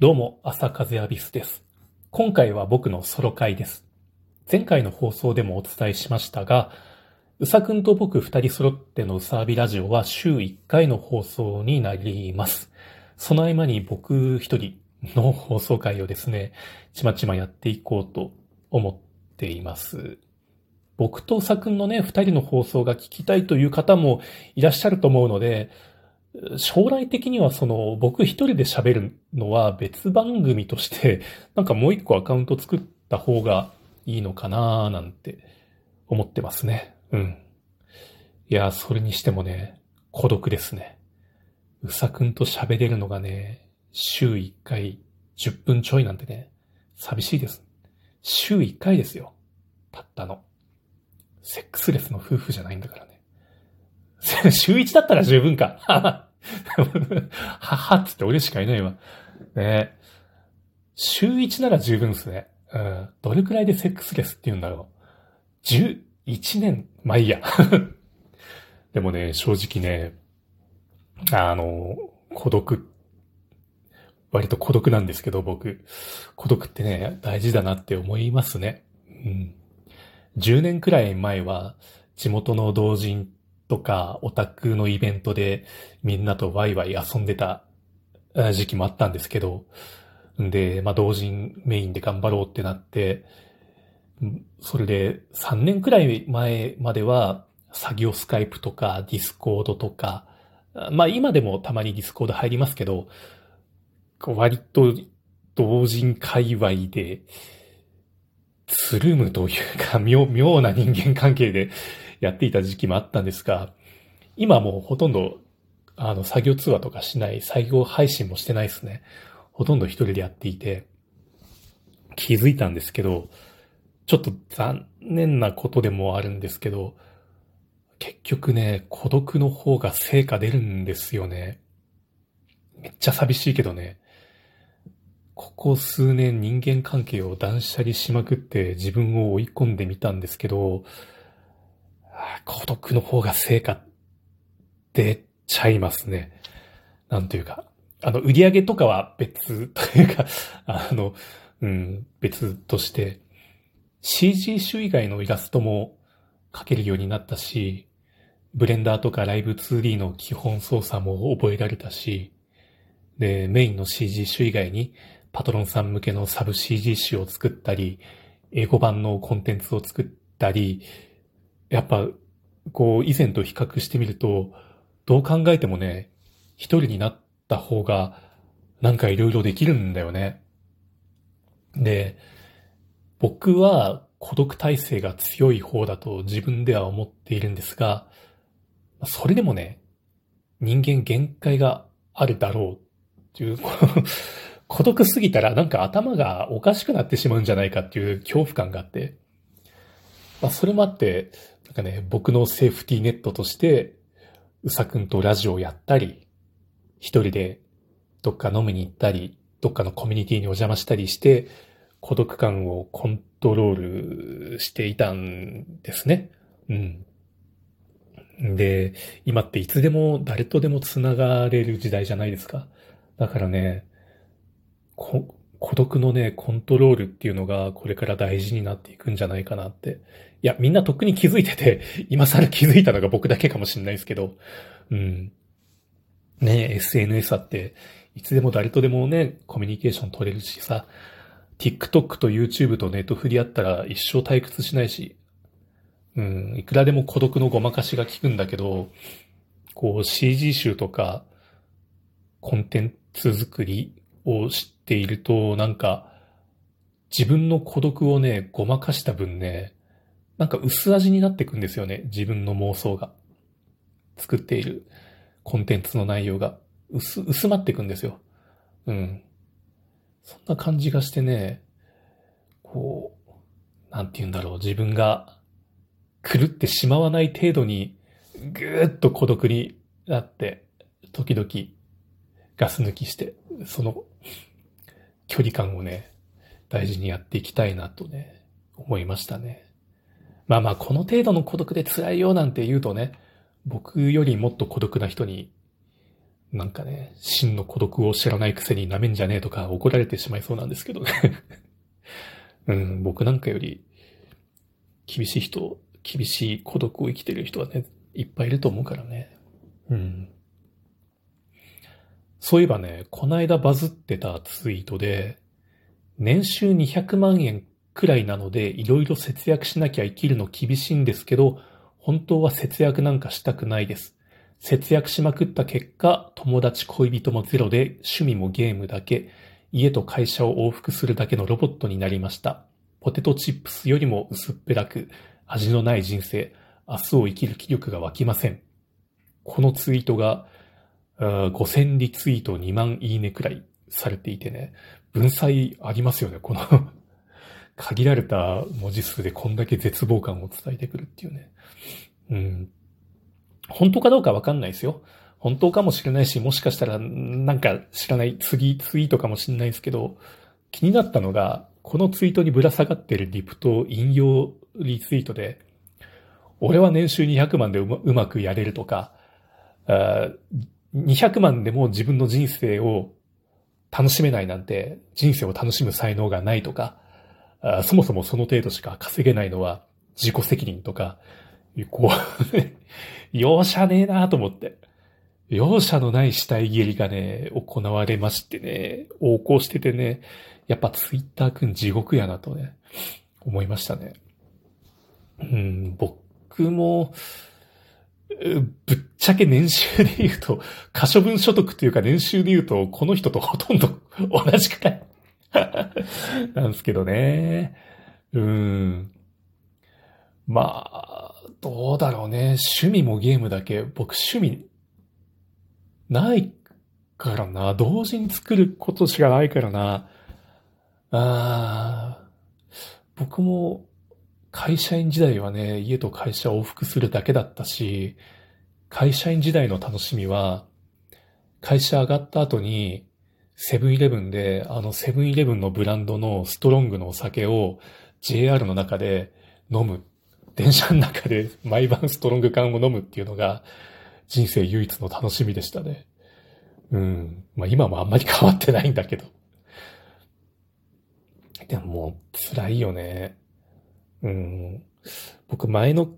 どうも、朝風アビスです。今回は僕のソロ回です。前回の放送でもお伝えしましたが、うさくんと僕二人揃ってのうさあびラジオは週1回の放送になります。その合間に僕一人の放送回をですね、ちまちまやっていこうと思っています。僕とうさくんのね、二人の放送が聞きたいという方もいらっしゃると思うので、将来的にはその僕一人で喋るのは別番組として なんかもう一個アカウント作った方がいいのかなーなんて思ってますね。うん。いや、それにしてもね、孤独ですね。うさくんと喋れるのがね、週1回10分ちょいなんてね、寂しいです。週1回ですよ。たったの。セックスレスの夫婦じゃないんだからね。週1だったら十分か。ははっつって俺しかいないわ。ね週1なら十分ですね。うん。どれくらいでセックスレスって言うんだろう。11年まあいいや。でもね、正直ね、あの、孤独、割と孤独なんですけど、僕。孤独ってね、大事だなって思いますね。うん。10年くらい前は、地元の同人とかオタクのイベントでみんなとワイワイ遊んでた時期もあったんですけど、で、まあ同人メインで頑張ろうってなって、それで3年くらい前までは作業スカイプとかディスコードとか、まあ今でもたまにディスコード入りますけど、割と同人界隈でつるむというか妙、妙な人間関係でやっていた時期もあったんですが、今もうほとんど、あの、作業通話とかしない、作業配信もしてないですね。ほとんど一人でやっていて、気づいたんですけど、ちょっと残念なことでもあるんですけど、結局ね、孤独の方が成果出るんですよね。めっちゃ寂しいけどね。ここ数年人間関係を断捨離しまくって自分を追い込んでみたんですけど、孤独の方が成果出ちゃいますね。なんというか、あの、売り上げとかは別というか、あの、うん、別として、CG 種以外のイラストも描けるようになったし、ブレンダーとかライブ 2D の基本操作も覚えられたし、で、メインの CG 種以外にパトロンさん向けのサブ CG 種を作ったり、英語版のコンテンツを作ったり、やっぱ、こう、以前と比較してみると、どう考えてもね、一人になった方が、なんかいろいろできるんだよね。で、僕は孤独体制が強い方だと自分では思っているんですが、それでもね、人間限界があるだろうっていう、孤独すぎたらなんか頭がおかしくなってしまうんじゃないかっていう恐怖感があって、まあ、それもあって、なんかね、僕のセーフティーネットとして、うさくんとラジオをやったり、一人でどっか飲みに行ったり、どっかのコミュニティにお邪魔したりして、孤独感をコントロールしていたんですね。うん。で、今っていつでも誰とでも繋がれる時代じゃないですか。だからね、孤独のね、コントロールっていうのがこれから大事になっていくんじゃないかなって。いや、みんなとっくに気づいてて、今更気づいたのが僕だけかもしれないですけど、うん。ね SNS あって、いつでも誰とでもね、コミュニケーション取れるしさ、TikTok と YouTube とネットフリあったら一生退屈しないし、うん、いくらでも孤独のごまかしが効くんだけど、こう CG 集とか、コンテンツ作りを知ていると、なんか、自分の孤独をね、ごまかした分ね、なんか薄味になってくんですよね。自分の妄想が。作っているコンテンツの内容が薄、薄まってくんですよ。うん。そんな感じがしてね、こう、なんて言うんだろう。自分が狂ってしまわない程度に、ぐーっと孤独になって、時々ガス抜きして、その距離感をね、大事にやっていきたいなとね、思いましたね。まあまあ、この程度の孤独で辛いよなんて言うとね、僕よりもっと孤独な人になんかね、真の孤独を知らないくせに舐めんじゃねえとか怒られてしまいそうなんですけどね。うん、僕なんかより厳しい人、厳しい孤独を生きてる人はね、いっぱいいると思うからね。うん。そういえばね、こないだバズってたツイートで、年収200万円くらいなので、いろいろ節約しなきゃ生きるの厳しいんですけど、本当は節約なんかしたくないです。節約しまくった結果、友達恋人もゼロで、趣味もゲームだけ、家と会社を往復するだけのロボットになりました。ポテトチップスよりも薄っぺらく、味のない人生、明日を生きる気力が湧きません。このツイートが、5000リツイート2万いいねくらいされていてね、文才ありますよね、この 限られた文字数でこんだけ絶望感を伝えてくるっていうね。うん。本当かどうかわかんないですよ。本当かもしれないし、もしかしたらなんか知らない次ツイートかもしれないですけど、気になったのが、このツイートにぶら下がってるリプと引用リツイートで、俺は年収200万でうまうまくやれるとか、200万でも自分の人生を楽しめないなんて、人生を楽しむ才能がないとか、そもそもその程度しか稼げないのは自己責任とか、こう 容赦ねえなと思って。容赦のない死体蹴りがね、行われましてね、横行しててね、やっぱツイッターくん地獄やなとね、思いましたね。うん、僕も、ぶっちゃけ年収で言うと、可処分所得というか年収で言うと、この人とほとんど 同じくらい なんですけどね。うん。まあ、どうだろうね。趣味もゲームだけ。僕趣味、ないからな。同時に作ることしかないからな。ああ、僕も会社員時代はね、家と会社を往復するだけだったし、会社員時代の楽しみは、会社上がった後に、セブンイレブンで、あのセブンイレブンのブランドのストロングのお酒を JR の中で飲む。電車の中で毎晩ストロング缶を飲むっていうのが人生唯一の楽しみでしたね。うん。まあ今もあんまり変わってないんだけど。でももう辛いよね。うん。僕前の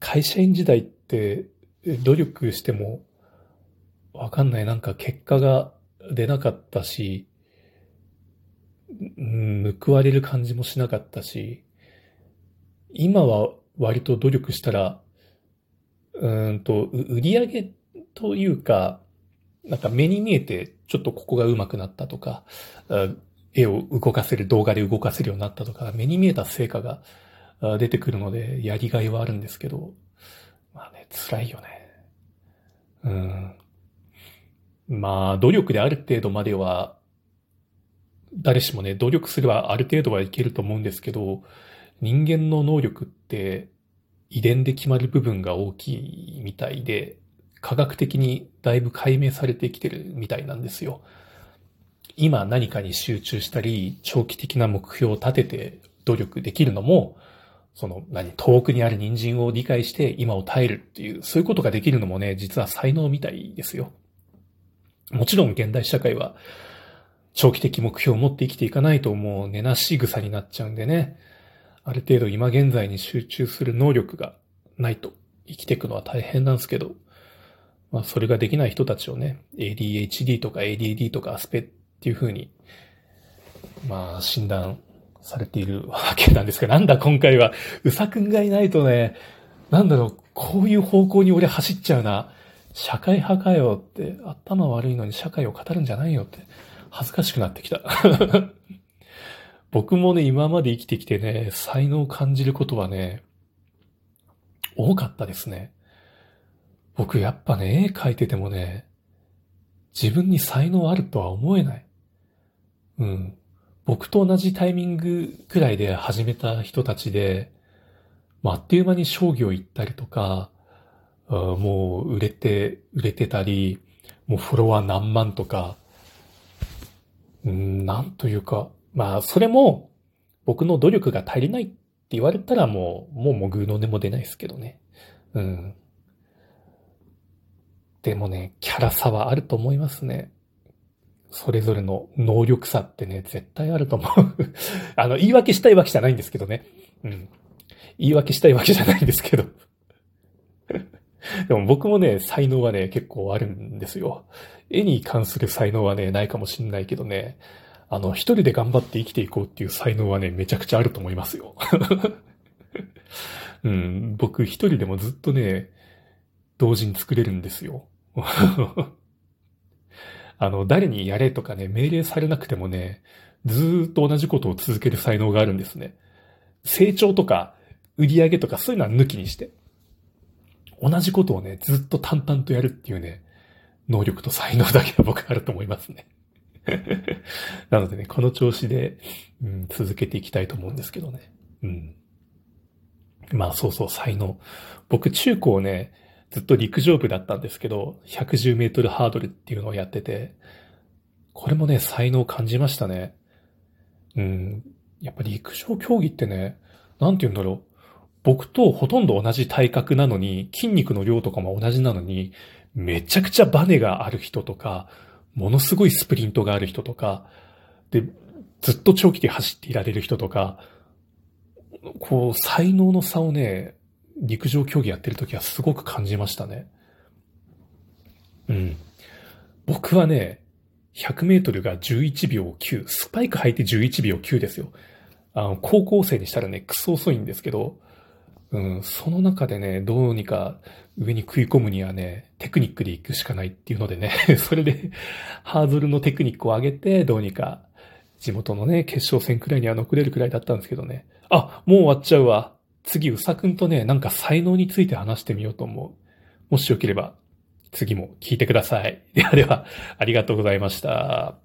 会社員時代って努力してもわかんない。なんか結果が出なかったし、うん、報われる感じもしなかったし、今は割と努力したら、うんと、売り上げというか、なんか目に見えてちょっとここが上手くなったとか、絵を動かせる、動画で動かせるようになったとか、目に見えた成果が出てくるので、やりがいはあるんですけど、まあね、辛いよね。うん。まあ、努力である程度までは、誰しもね、努力すればある程度はいけると思うんですけど、人間の能力って遺伝で決まる部分が大きいみたいで、科学的にだいぶ解明されてきてるみたいなんですよ。今何かに集中したり、長期的な目標を立てて努力できるのも、その、何、遠くにある人参を理解して今を耐えるっていう、そういうことができるのもね、実は才能みたいですよ。もちろん現代社会は、長期的目標を持って生きていかないともう根なし草になっちゃうんでね、ある程度今現在に集中する能力がないと生きていくのは大変なんですけど、まあそれができない人たちをね、ADHD とか ADD とかアスペっていう風に、まあ、診断されているわけなんですが、なんだ今回は、うさくんがいないとね、なんだろう、こういう方向に俺走っちゃうな。社会派かよって、頭悪いのに社会を語るんじゃないよって、恥ずかしくなってきた。僕もね、今まで生きてきてね、才能を感じることはね、多かったですね。僕やっぱね、絵描いててもね、自分に才能あるとは思えない。うん。僕と同じタイミングくらいで始めた人たちで、まあ、あっという間に商業行ったりとか、もう売れて、売れてたり、もうフォロワー何万とか、ん、なんというか、まあ、それも僕の努力が足りないって言われたらもう、もうもうの根も出ないですけどね。うん。でもね、キャラ差はあると思いますね。それぞれの能力差ってね、絶対あると思う。あの、言い訳したいわけじゃないんですけどね。うん。言い訳したいわけじゃないんですけど。でも僕もね、才能はね、結構あるんですよ。絵に関する才能はね、ないかもしんないけどね、あの、一人で頑張って生きていこうっていう才能はね、めちゃくちゃあると思いますよ。うん、僕一人でもずっとね、同時に作れるんですよ。あの、誰にやれとかね、命令されなくてもね、ずっと同じことを続ける才能があるんですね。成長とか、売り上げとかそういうのは抜きにして。同じことをね、ずっと淡々とやるっていうね、能力と才能だけは僕あると思いますね。なのでね、この調子で、うん、続けていきたいと思うんですけどね。うん。まあそうそう、才能。僕中高ね、ずっと陸上部だったんですけど、110メートルハードルっていうのをやってて、これもね、才能を感じましたね。うん。やっぱ陸上競技ってね、なんて言うんだろう。僕とほとんど同じ体格なのに、筋肉の量とかも同じなのに、めちゃくちゃバネがある人とか、ものすごいスプリントがある人とか、で、ずっと長期で走っていられる人とか、こう、才能の差をね、陸上競技やってる時はすごく感じましたね。うん。僕はね、100メートルが11秒9、スパイク履いて11秒9ですよ。あの、高校生にしたらね、クソ遅いんですけど、うん、その中でね、どうにか上に食い込むにはね、テクニックで行くしかないっていうのでね、それでハードルのテクニックを上げて、どうにか地元のね、決勝戦くらいには残れるくらいだったんですけどね。あ、もう終わっちゃうわ。次、うさくんとね、なんか才能について話してみようと思う。もしよければ、次も聞いてください。ではでは、ありがとうございました。